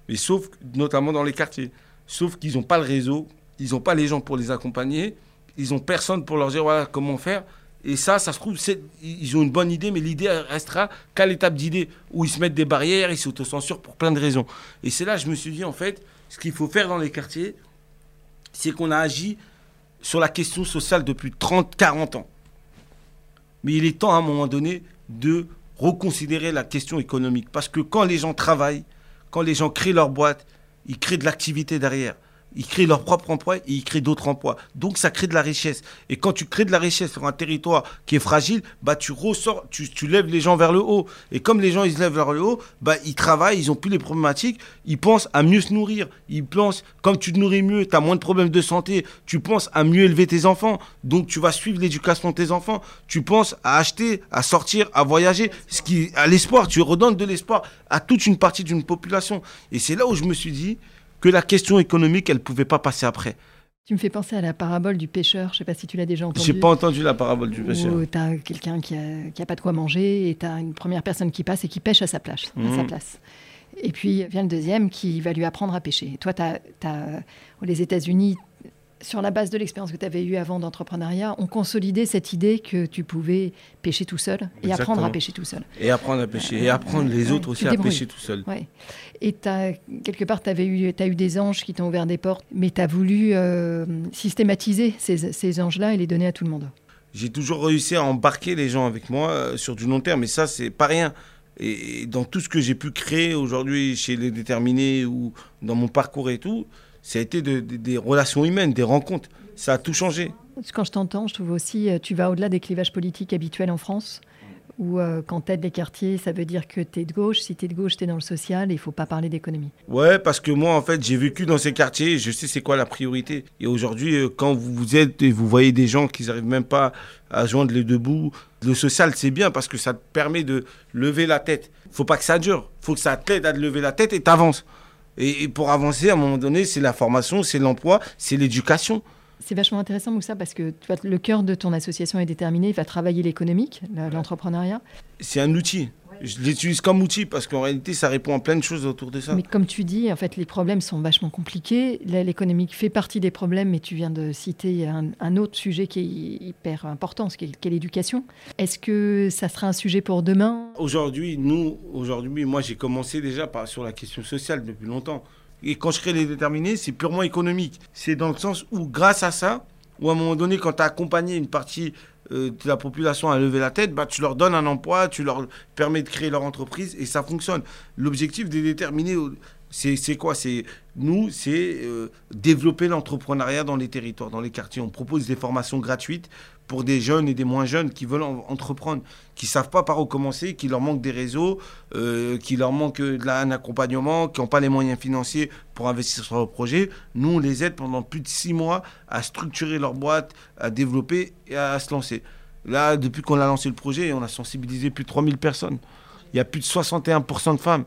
Mais sauf, notamment dans les quartiers. Sauf qu'ils n'ont pas le réseau, ils n'ont pas les gens pour les accompagner, ils n'ont personne pour leur dire voilà comment faire. Et ça, ça se trouve, ils ont une bonne idée, mais l'idée restera qu'à l'étape d'idée, où ils se mettent des barrières, ils s'autocensurent pour plein de raisons. Et c'est là je me suis dit, en fait, ce qu'il faut faire dans les quartiers, c'est qu'on a agi sur la question sociale depuis 30, 40 ans. Mais il est temps, à un moment donné, de reconsidérer la question économique. Parce que quand les gens travaillent, quand les gens créent leur boîte, ils créent de l'activité derrière ils créent leur propre emploi et ils créent d'autres emplois. Donc ça crée de la richesse. Et quand tu crées de la richesse sur un territoire qui est fragile, bah tu ressors, tu, tu lèves les gens vers le haut. Et comme les gens ils se lèvent vers le haut, bah ils travaillent, ils ont plus les problématiques, ils pensent à mieux se nourrir. Ils pensent, comme tu te nourris mieux, tu as moins de problèmes de santé, tu penses à mieux élever tes enfants. Donc tu vas suivre l'éducation de tes enfants. Tu penses à acheter, à sortir, à voyager. Ce qui, à l'espoir, tu redonnes de l'espoir à toute une partie d'une population. Et c'est là où je me suis dit, que la question économique, elle ne pouvait pas passer après. Tu me fais penser à la parabole du pêcheur. Je ne sais pas si tu l'as déjà entendue. Je n'ai pas entendu la parabole du pêcheur. tu as quelqu'un qui n'a a pas de quoi manger et tu as une première personne qui passe et qui pêche à sa place. À sa mhm. place. Et puis vient le deuxième qui va lui apprendre à pêcher. toi, tu as, les États-Unis, sur la base de l'expérience que tu avais eue avant d'entrepreneuriat, ont consolidé cette idée que tu pouvais pêcher tout seul et apprendre à pêcher tout seul. Et apprendre à pêcher. et apprendre les autres aussi à pêcher tout seul. Ouais. Et as, quelque part, tu as eu des anges qui t'ont ouvert des portes, mais tu as voulu euh, systématiser ces, ces anges-là et les donner à tout le monde. J'ai toujours réussi à embarquer les gens avec moi euh, sur du long terme, et ça, c'est pas rien. Et dans tout ce que j'ai pu créer aujourd'hui chez les déterminés ou dans mon parcours et tout, ça a été des relations humaines, des rencontres. Ça a tout changé. Quand je t'entends, je trouve aussi, euh, tu vas au-delà des clivages politiques habituels en France, Ou euh, quand tu aides les quartiers, ça veut dire que tu es de gauche. Si tu es de gauche, tu es dans le social et il faut pas parler d'économie. Ouais, parce que moi, en fait, j'ai vécu dans ces quartiers, je sais c'est quoi la priorité. Et aujourd'hui, euh, quand vous êtes et vous voyez des gens qui n'arrivent même pas à joindre les deux bouts, le social, c'est bien parce que ça te permet de lever la tête. faut pas que ça dure. faut que ça t'aide à lever la tête et t'avances. Et, et pour avancer, à un moment donné, c'est la formation, c'est l'emploi, c'est l'éducation. C'est vachement intéressant, Moussa, parce que le cœur de ton association est déterminé. Il va travailler l'économique, l'entrepreneuriat. C'est un outil. Je l'utilise comme outil parce qu'en réalité, ça répond à plein de choses autour de ça. Mais comme tu dis, en fait, les problèmes sont vachement compliqués. L'économique fait partie des problèmes, mais tu viens de citer un, autre sujet qui est hyper important, qui est, l'éducation. Est-ce que ça sera un sujet pour demain? Aujourd'hui, nous, aujourd'hui, moi, j'ai commencé déjà par, sur la question sociale depuis longtemps. Et quand je crée les déterminés, c'est purement économique. C'est dans le sens où, grâce à ça, ou à un moment donné, quand tu as accompagné une partie euh, de la population à lever la tête, bah, tu leur donnes un emploi, tu leur permets de créer leur entreprise et ça fonctionne. L'objectif des déterminés, c'est quoi? C'est nous, c'est euh, développer l'entrepreneuriat dans les territoires, dans les quartiers. On propose des formations gratuites pour des jeunes et des moins jeunes qui veulent entreprendre, qui savent pas par où commencer, qui leur manque des réseaux, euh, qui leur manque un accompagnement, qui n'ont pas les moyens financiers pour investir sur leur projet. Nous, on les aide pendant plus de six mois à structurer leur boîte, à développer et à, se lancer. Là, depuis qu'on a lancé le projet, on a sensibilisé plus de 3000 personnes. Il y a plus de 61% de femmes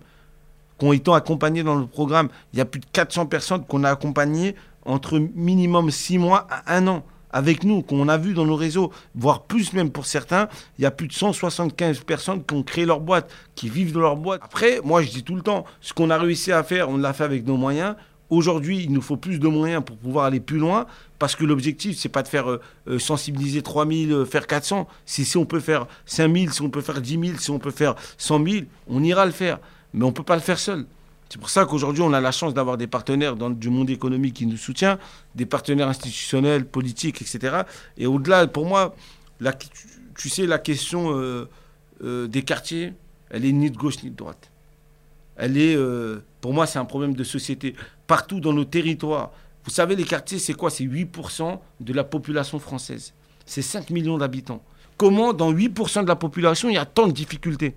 qui ont été accompagnées dans le programme. Il y a plus de 400 personnes qu'on a accompagnées entre minimum 6 mois à 1 an avec nous, qu'on a vu dans nos réseaux, voire plus même pour certains. Il y a plus de 175 personnes qui ont créé leur boîte, qui vivent de leur boîte. Après, moi je dis tout le temps, ce qu'on a réussi à faire, on l'a fait avec nos moyens. Aujourd'hui, il nous faut plus de moyens pour pouvoir aller plus loin, parce que l'objectif, c'est pas de faire euh, euh, sensibiliser 3000, euh, faire 400. Si, si on peut faire 5000, si on peut faire 10 000, si on peut faire 100 000, on ira le faire. Mais on ne peut pas le faire seul. C'est pour ça qu'aujourd'hui, on a la chance d'avoir des partenaires du monde économique qui nous soutiennent, des partenaires institutionnels, politiques, etc. Et au-delà, pour moi, la, tu, sais, la question euh, euh, des quartiers, elle est ni de gauche ni de droite. Elle est, euh, pour moi, c'est un problème de société. Partout dans nos territoires, vous savez, les quartiers, c'est quoi? C'est 8% de la population française. C'est 5 millions d'habitants. Comment, dans 8% de la population, il y a tant de difficultés?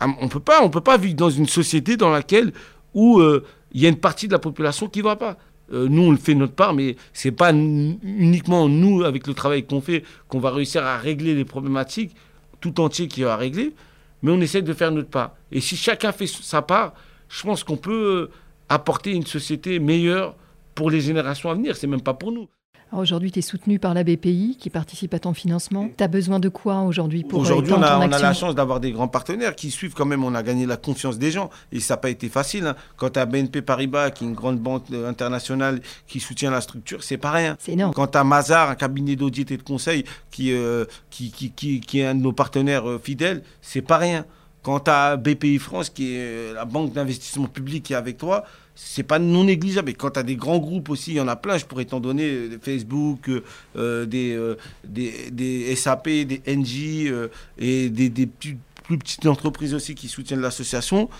On peut pas, on peut pas vivre dans une société dans laquelle où euh, il y a une partie de la population qui va pas. Euh, nous, on fait notre part, mais c'est pas uniquement nous, avec le travail qu'on fait, qu'on va réussir à régler les problématiques tout entier qui va régler, mais on essaie de faire notre part. Et si chacun fait sa part, je pense qu'on peut euh, apporter une société meilleure pour les générations à venir. C'est même pas pour nous. Aujourd'hui, tu es soutenu par la BPI qui participe à ton financement. Tu as besoin de quoi aujourd'hui pour Aujourd'hui, on, a, on a la chance d'avoir des grands partenaires qui suivent quand même. On a gagné la confiance des gens et ça n'a pas été facile. Hein. Quand tu as BNP Paribas, qui est une grande banque euh, internationale qui soutient la structure, c'est pas rien. C'est énorme. Quand tu as Mazar, un cabinet d'audit et de conseil qui, euh, qui, qui, qui, est un de nos partenaires euh, fidèles, c'est pas rien. Quand tu as BPI France, qui est la banque d'investissement public qui est avec toi, c'est pas non négligeable. Et quand tu as des grands groupes aussi, il y en a plein, je pourrais t'en donner, euh, Facebook, euh, des, euh, des, des, SAP, des NJ et des, des plus, petites entreprises aussi qui soutiennent l'association.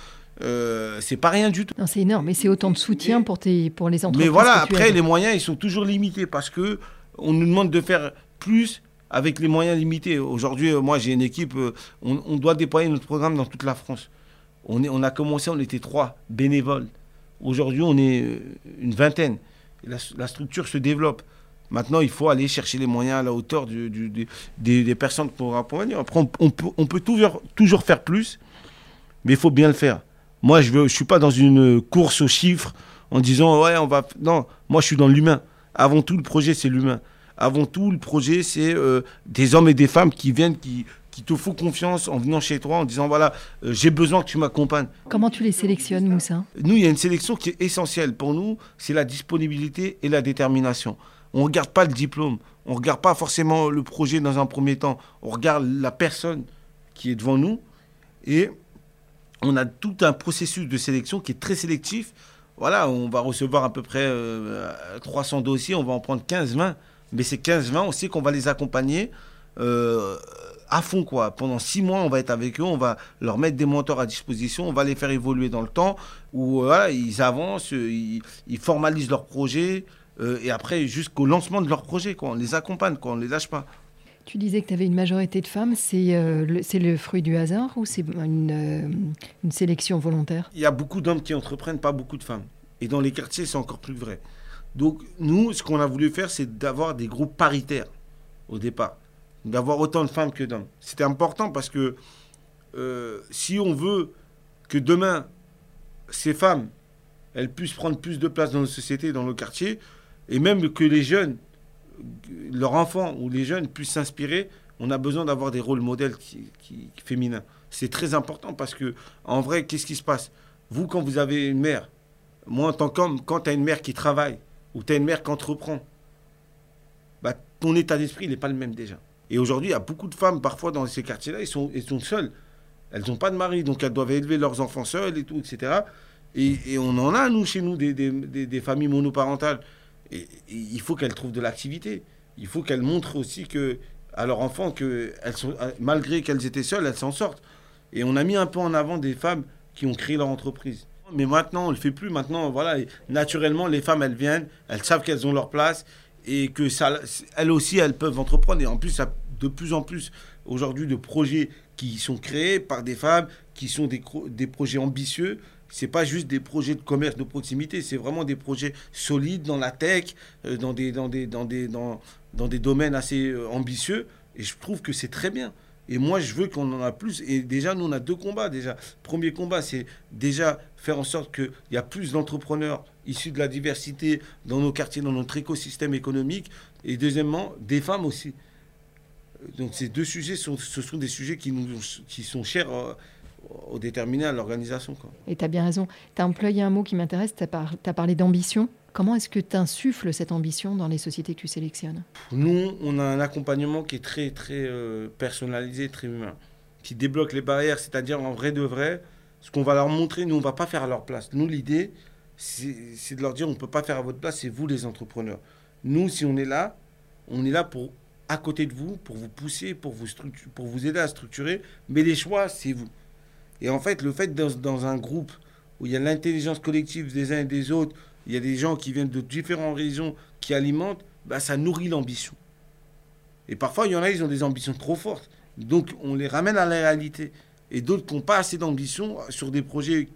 c'est pas rien du tout. C'est énorme, mais c'est autant de soutien pour, tes, pour les entreprises. Mais voilà, après, les moyens, ils sont toujours limités parce que on nous demande de faire plus avec les moyens limités. Aujourd'hui, moi, j'ai une équipe, on, on, doit déployer notre programme dans toute la France. On, est, on a commencé, on était trois bénévoles. Aujourd'hui, on est euh, une vingtaine. La, structure se développe. Maintenant, il faut aller chercher les moyens à la hauteur des, personnes pour accompagner. Après, on, peut, on peut toujours, toujours, faire plus, mais il faut bien le faire. Moi, je ne je suis pas dans une course aux chiffres en disant, ouais, on va... Non, moi, je suis dans l'humain. Avant tout, le projet, c'est l'humain. Avant tout, le projet, c'est euh, des hommes et des femmes qui viennent, qui, qui te font confiance en venant chez toi, en disant voilà, euh, j'ai besoin que tu m'accompagnes. Comment tu les sélectionnes, Moussa? Nous, il y a une sélection qui est essentielle. Pour nous, c'est la disponibilité et la détermination. On ne regarde pas le diplôme, on ne regarde pas forcément le projet dans un premier temps, on regarde la personne qui est devant nous. Et on a tout un processus de sélection qui est très sélectif. Voilà, on va recevoir à peu près 300 euh, dossiers, on va en prendre 15-20, mais ces 15-20, on sait qu'on va les accompagner. Euh, à fond quoi. Pendant six mois, on va être avec eux, on va leur mettre des mentors à disposition, on va les faire évoluer dans le temps, où voilà, ils avancent, ils, formalisent leur projet, euh, et après jusqu'au lancement de leur projet, quoi. On les accompagne, quoi. On les lâche pas. Tu disais que tu avais une majorité de femmes. C'est euh, le, le, fruit du hasard ou c'est une, euh, une, sélection volontaire? Il y a beaucoup d'hommes qui entreprennent, pas beaucoup de femmes. Et dans les quartiers, c'est encore plus vrai. Donc nous, ce qu'on a voulu faire, c'est d'avoir des groupes paritaires au départ. D'avoir autant de femmes que d'hommes. C'était important parce que euh, si on veut que demain, ces femmes, elles puissent prendre plus de place dans nos sociétés, dans nos quartiers, et même que les jeunes leurs enfants ou les jeunes puissent s'inspirer, on a besoin d'avoir des rôles modèles qui, féminins. C'est très important parce que, en vrai, qu'est-ce qui se passe? Vous, quand vous avez une mère, moi, en tant qu'homme, quand tu as une mère qui travaille ou tu as une mère qui entreprend, bah, ton état d'esprit, n'est pas le même déjà. Et aujourd'hui, il y a beaucoup de femmes, parfois, dans ces quartiers-là, elles sont, elles sont seules. Elles n'ont pas de mari, donc elles doivent élever leurs enfants seules et tout, etc. Et, on en a, nous, chez nous, des, des, des familles monoparentales il faut qu'elles trouvent de l'activité. Il faut qu'elles montrent aussi que, à leurs enfants que, elles sont, malgré qu'elles étaient seules, elles s'en sortent. Et on a mis un peu en avant des femmes qui ont créé leur entreprise. Mais maintenant, on ne le fait plus. Maintenant, voilà, naturellement, les femmes, elles viennent, elles savent qu'elles ont leur place et que ça, elles aussi, elles peuvent entreprendre. Et en plus, de plus en plus aujourd'hui de projets qui sont créés par des femmes, qui sont des, des projets ambitieux c'est pas juste des projets de commerce de proximité, c'est vraiment des projets solides dans la tech, euh, dans des, dans des, dans des, dans, dans des domaines assez euh, ambitieux. Et je trouve que c'est très bien. Et moi, je veux qu'on en a plus. Et déjà, nous, on a deux combats. Déjà, premier combat, c'est déjà faire en sorte qu'il y a plus d'entrepreneurs issus de la diversité dans nos quartiers, dans notre écosystème économique. Et deuxièmement, des femmes aussi. Donc ces deux sujets, sont, ce sont des sujets qui, nous, qui sont chers euh, au déterminé à l'organisation. Et tu as bien raison. Tu as employé un mot qui m'intéresse, tu as, parlé d'ambition. Comment est-ce que tu insuffles cette ambition dans les sociétés que tu sélectionnes? Nous, on a un accompagnement qui est très, très euh, personnalisé, très humain, qui débloque les barrières, c'est-à-dire en vrai de vrai, ce qu'on va leur montrer, nous, on ne va pas faire à leur place. Nous, l'idée, c'est de leur dire, on ne peut pas faire à votre place, c'est vous les entrepreneurs. Nous, si on est là, on est là pour à côté de vous, pour vous pousser, pour vous, aider à structurer, mais les choix, c'est vous. Et en fait, le fait dans un groupe où il y a l'intelligence collective des uns et des autres, il y a des gens qui viennent de différentes régions qui alimentent, bah, ça nourrit l'ambition. Et parfois, il y en a, ils ont des ambitions trop fortes. Donc, on les ramène à la réalité. Et d'autres qui n'ont pas assez d'ambition sur des projets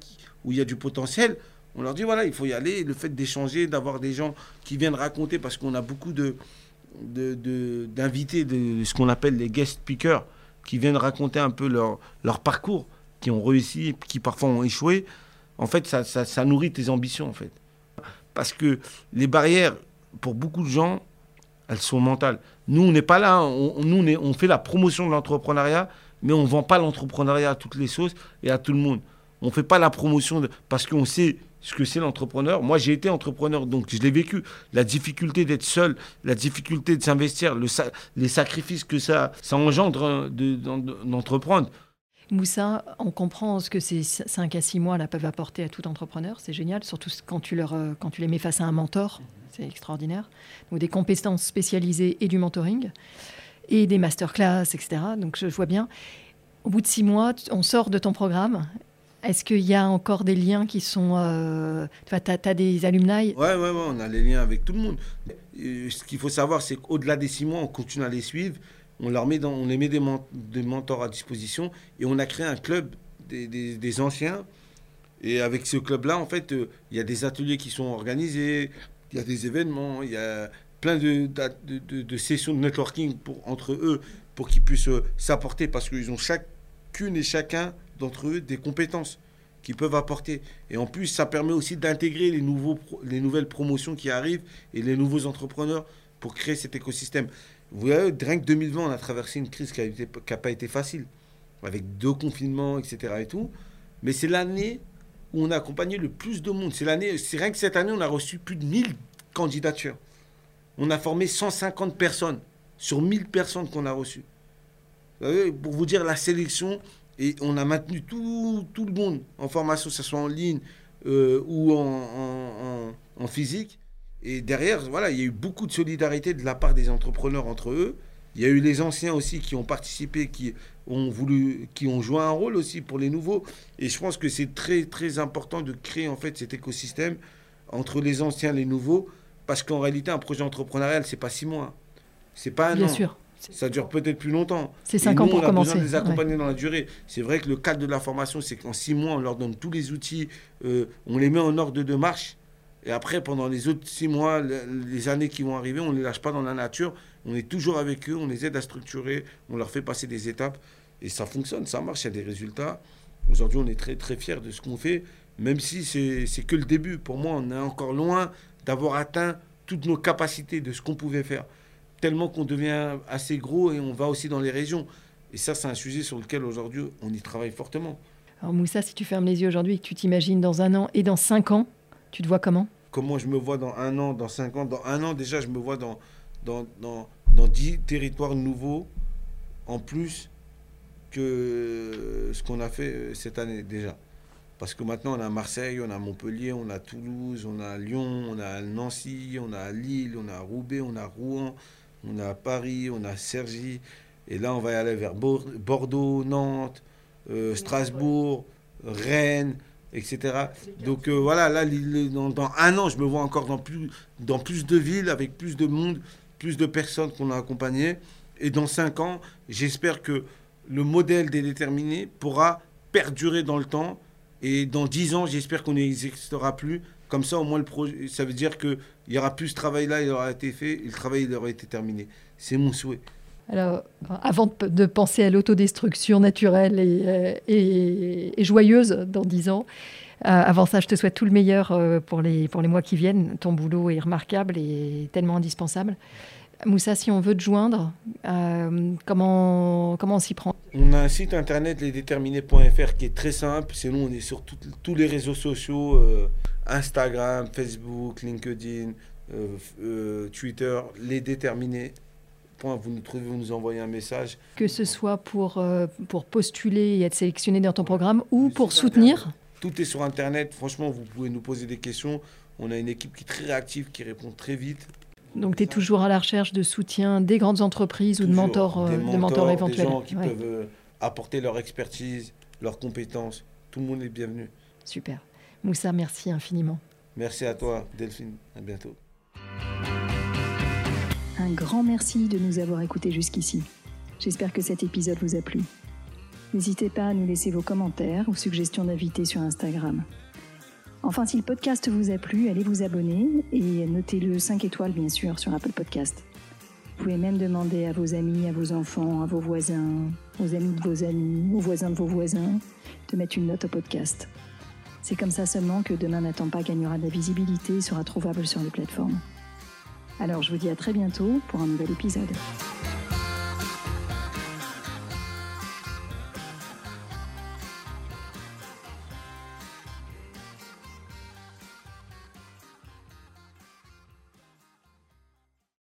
où il y a du potentiel, on leur dit voilà, il faut y aller. Le fait d'échanger, d'avoir des gens qui viennent raconter, parce qu'on a beaucoup de, d'invités, de, ce qu'on appelle les guest speakers, qui viennent raconter un peu leur, leur parcours qui ont réussi, qui parfois ont échoué, en fait, ça, ça, nourrit tes ambitions, en fait. Parce que les barrières, pour beaucoup de gens, elles sont mentales. Nous, on n'est pas là, nous, on, fait la promotion de l'entrepreneuriat, mais on ne vend pas l'entrepreneuriat à toutes les sauces et à tout le monde. On ne fait pas la promotion parce qu'on sait ce que c'est l'entrepreneur. Moi, j'ai été entrepreneur, donc je l'ai vécu. La difficulté d'être seul, la difficulté de s'investir, le, les sacrifices que ça, ça engendre hein, d'entreprendre. Moussa, on comprend ce que ces 5 à 6 mois là, peuvent apporter à tout entrepreneur. C'est génial, surtout quand tu, leur, euh, quand tu les mets face à un mentor. C'est extraordinaire. Donc des compétences spécialisées et du mentoring, et des masterclass, etc. Donc je vois bien. Au bout de 6 mois, on sort de ton programme. Est-ce qu'il y a encore des liens qui sont... Euh, tu as, des alumni? Oui, ouais, ouais, on a les liens avec tout le monde. ce qu'il faut savoir, c'est qu'au-delà des 6 mois, on continue à les suivre on, leur met les met des, mentors à disposition et on a créé un club des, anciens. Et avec ce club-là, en fait, euh, il y a des ateliers qui sont organisés, il y a des événements, il y a plein de, sessions de networking pour, entre eux pour qu'ils puissent euh, s'apporter parce qu'ils ont chacune et chacun d'entre eux des compétences qu'ils peuvent apporter. Et en plus, ça permet aussi d'intégrer les nouvelles promotions qui arrivent et les nouveaux entrepreneurs pour créer cet écosystème. Vous voyez, rien que 2020, on a traversé une crise qui n'a pas été facile, avec deux confinements, etc. Et tout. Mais c'est l'année où on a accompagné le plus de monde. C'est l'année, c'est rien que cette année, on a reçu plus de 1000 candidatures. On a formé 150 personnes sur 1000 personnes qu'on a reçues. Vous voyez, pour vous dire la sélection, et on a maintenu tout, tout le monde en formation, que ce soit en ligne euh, ou en, physique. Et derrière, voilà, il y a eu beaucoup de solidarité de la part des entrepreneurs entre eux. Il y a eu les anciens aussi qui ont participé, qui ont voulu, qui ont joué un rôle aussi pour les nouveaux. Et je pense que c'est très très important de créer en fait cet écosystème entre les anciens et les nouveaux, parce qu'en réalité, un projet entrepreneurial, c'est pas six mois, c'est pas un Bien an. sûr. Ça dure peut-être plus longtemps. C'est 5 ans pour on a commencer. besoin de les accompagner dans la durée. C'est vrai que le cadre de la formation, c'est qu'en 6 mois, on leur donne tous les outils, euh, on les met en ordre de marche. Et après, pendant les autres 6 mois, les années qui vont arriver, on ne les lâche pas dans la nature. On est toujours avec eux, on les aide à structurer, on leur fait passer des étapes. Et ça fonctionne, ça marche, il y a des résultats. Aujourd'hui, on est très très fiers de ce qu'on fait, même si c'est que le début. Pour moi, on est encore loin d'avoir atteint toutes nos capacités de ce qu'on pouvait faire. Tellement qu'on devient assez gros et on va aussi dans les régions. Et ça, c'est un sujet sur lequel aujourd'hui, on y travaille fortement. Alors Moussa, si tu fermes les yeux aujourd'hui et que tu t'imagines dans un an et dans cinq ans, tu te vois comment? Comment je me vois dans un an, dans cinq ans Dans un an, déjà, je me vois dans, dans, dans, dans dix territoires nouveaux, en plus que ce qu'on a fait euh, cette année déjà. Parce que maintenant, on a Marseille, on a Montpellier, on a Toulouse, on a Lyon, on a Nancy, on a Lille, on a Roubaix, on a Rouen, on a Paris, on a Cergy. Et là, on va aller vers Bordeaux, Nantes, euh, Strasbourg, Rennes, etc. Donc euh, voilà, là, dans, un an, je me vois encore dans plus, dans plus de villes, avec plus de monde, plus de personnes qu'on a accompagnées. Et dans cinq ans, j'espère que le modèle des déterminés pourra perdurer dans le temps. Et dans dix ans, j'espère qu'on n'existera plus. Comme ça, au moins, le projet, ça veut dire qu'il y aura plus ce travail-là, il aura été fait, et le travail il aura été terminé. C'est mon souhait. Alors, avant de penser à l'autodestruction naturelle et, euh, joyeuse dans dix ans, euh, avant ça, je te souhaite tout le meilleur euh, pour les, pour les mois qui viennent. Ton boulot est remarquable et tellement indispensable. Moussa, si on veut te joindre, comment, comment on s'y prend? On a un site internet lesdéterminés.fr qui est très simple. Sinon, on est sur tous les réseaux sociaux Instagram, Facebook, LinkedIn, Twitter, les déterminés. Vous nous trouvez, vous nous envoyez un message. Que ce soit pour, pour postuler et être sélectionné dans ton programme ou pour soutenir Tout est sur Internet. Franchement, vous pouvez nous poser des questions. On a une équipe qui est très réactive, qui répond très vite. Donc tu es toujours à la recherche de soutien des grandes entreprises ou de mentors, euh, de mentors éventuels. Des gens qui peuvent euh, apporter leur expertise, leurs compétences. Tout le monde est bienvenu. Super. Moussa, merci infiniment. Merci à toi, Delphine. À bientôt. Un grand merci de nous avoir écoutés jusqu'ici. J'espère que cet épisode vous a plu. N'hésitez pas à nous laisser vos commentaires ou suggestions d'invités sur Instagram. Enfin, si le podcast vous a plu, allez vous abonner et notez-le 5 étoiles, bien sûr, sur Apple Podcast. Vous pouvez même demander à vos amis, à vos enfants, à vos voisins, aux amis de vos amis, aux voisins de vos voisins, de mettre une note au podcast. C'est comme ça seulement que Demain n'attend pas gagnera de la visibilité et sera trouvable sur les plateformes. Alors je vous dis à très bientôt pour un nouvel épisode.